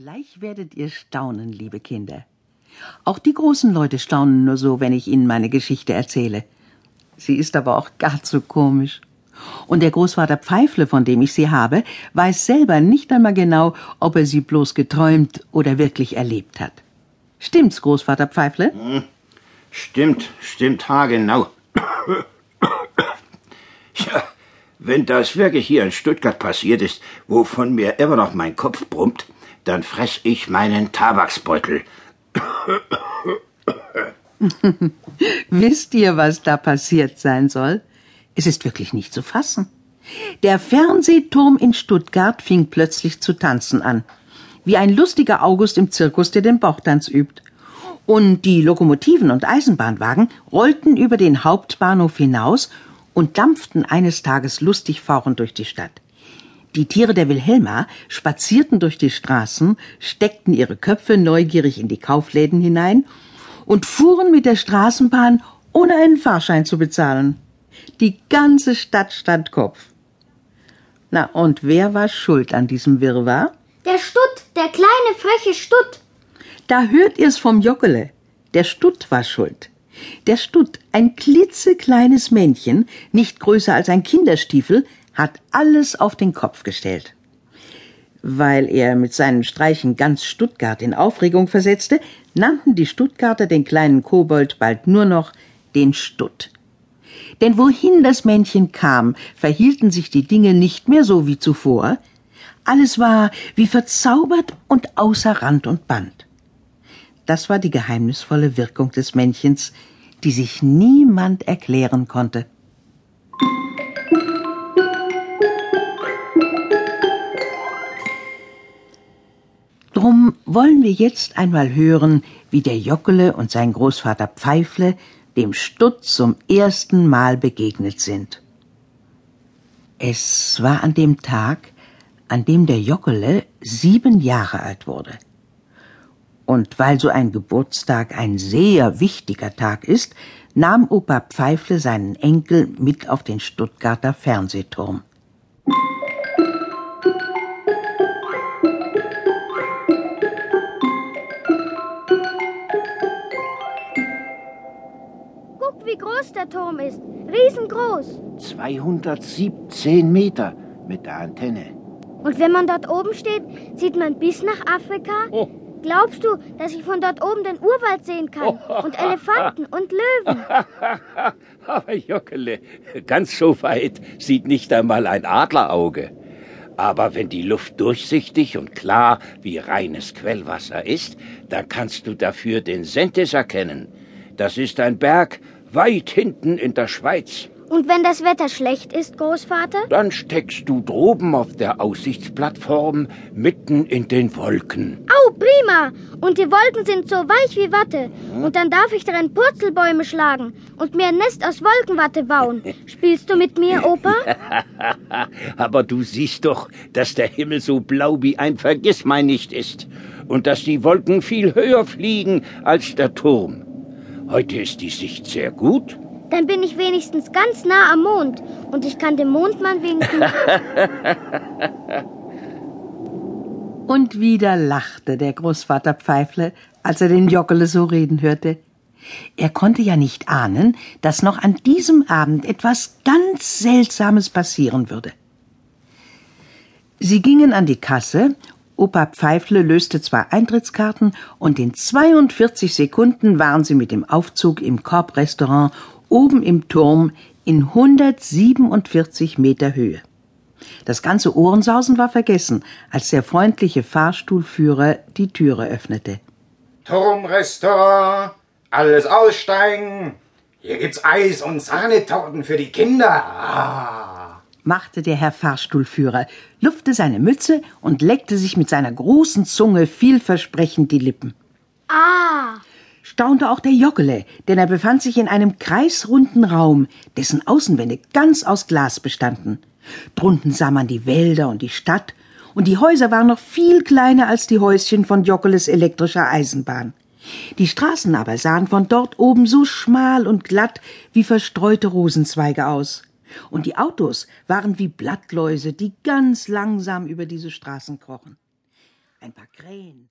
Gleich werdet ihr staunen, liebe Kinder. Auch die großen Leute staunen nur so, wenn ich ihnen meine Geschichte erzähle. Sie ist aber auch gar zu komisch. Und der Großvater Pfeifle, von dem ich sie habe, weiß selber nicht einmal genau, ob er sie bloß geträumt oder wirklich erlebt hat. Stimmt's, Großvater Pfeifle? Hm, stimmt, stimmt haargenau. ja, wenn das wirklich hier in Stuttgart passiert ist, wovon mir immer noch mein Kopf brummt, dann fress ich meinen Tabaksbeutel. Wisst ihr, was da passiert sein soll? Es ist wirklich nicht zu fassen. Der Fernsehturm in Stuttgart fing plötzlich zu tanzen an, wie ein lustiger August im Zirkus, der den Bauchtanz übt. Und die Lokomotiven und Eisenbahnwagen rollten über den Hauptbahnhof hinaus und dampften eines Tages lustig fauchend durch die Stadt. Die Tiere der Wilhelma spazierten durch die Straßen, steckten ihre Köpfe neugierig in die Kaufläden hinein und fuhren mit der Straßenbahn, ohne einen Fahrschein zu bezahlen. Die ganze Stadt stand Kopf. Na, und wer war schuld an diesem Wirrwarr? Der Stutt, der kleine freche Stutt. Da hört ihr's vom Jockele. Der Stutt war schuld. Der Stutt, ein klitzekleines Männchen, nicht größer als ein Kinderstiefel, hat alles auf den Kopf gestellt. Weil er mit seinen Streichen ganz Stuttgart in Aufregung versetzte, nannten die Stuttgarter den kleinen Kobold bald nur noch den Stutt. Denn wohin das Männchen kam, verhielten sich die Dinge nicht mehr so wie zuvor. Alles war wie verzaubert und außer Rand und Band. Das war die geheimnisvolle Wirkung des Männchens, die sich niemand erklären konnte. Wollen wir jetzt einmal hören, wie der Jockele und sein Großvater Pfeifle dem Stutt zum ersten Mal begegnet sind. Es war an dem Tag, an dem der Jockele sieben Jahre alt wurde. Und weil so ein Geburtstag ein sehr wichtiger Tag ist, nahm Opa Pfeifle seinen Enkel mit auf den Stuttgarter Fernsehturm. Der Turm ist. Riesengroß. 217 Meter mit der Antenne. Und wenn man dort oben steht, sieht man bis nach Afrika? Oh. Glaubst du, dass ich von dort oben den Urwald sehen kann? Und Elefanten und Löwen? Aber Jockele, ganz so weit sieht nicht einmal ein Adlerauge. Aber wenn die Luft durchsichtig und klar wie reines Quellwasser ist, dann kannst du dafür den Sentis erkennen. Das ist ein Berg, weit hinten in der Schweiz. Und wenn das Wetter schlecht ist, Großvater? Dann steckst du droben auf der Aussichtsplattform mitten in den Wolken. Au, prima! Und die Wolken sind so weich wie Watte. Und dann darf ich darin Purzelbäume schlagen und mir ein Nest aus Wolkenwatte bauen. Spielst du mit mir, Opa? Aber du siehst doch, dass der Himmel so blau wie ein Vergissmeinnicht ist. Und dass die Wolken viel höher fliegen als der Turm. Heute ist die Sicht sehr gut. Dann bin ich wenigstens ganz nah am Mond und ich kann dem Mondmann winken. und wieder lachte der Großvater Pfeifle, als er den Joggele so reden hörte. Er konnte ja nicht ahnen, dass noch an diesem Abend etwas ganz Seltsames passieren würde. Sie gingen an die Kasse Opa Pfeifle löste zwei Eintrittskarten und in 42 Sekunden waren sie mit dem Aufzug im Korbrestaurant oben im Turm in 147 Meter Höhe. Das ganze Ohrensausen war vergessen, als der freundliche Fahrstuhlführer die Türe öffnete. Turmrestaurant, alles aussteigen. Hier gibt's Eis und Sahnetorten für die Kinder. Ah machte der Herr Fahrstuhlführer, lupfte seine Mütze und leckte sich mit seiner großen Zunge vielversprechend die Lippen. Ah! staunte auch der Joggele, denn er befand sich in einem kreisrunden Raum, dessen Außenwände ganz aus Glas bestanden. Drunten sah man die Wälder und die Stadt, und die Häuser waren noch viel kleiner als die Häuschen von Jockeles elektrischer Eisenbahn. Die Straßen aber sahen von dort oben so schmal und glatt wie verstreute Rosenzweige aus und die Autos waren wie Blattläuse, die ganz langsam über diese Straßen krochen. ein paar Krähen,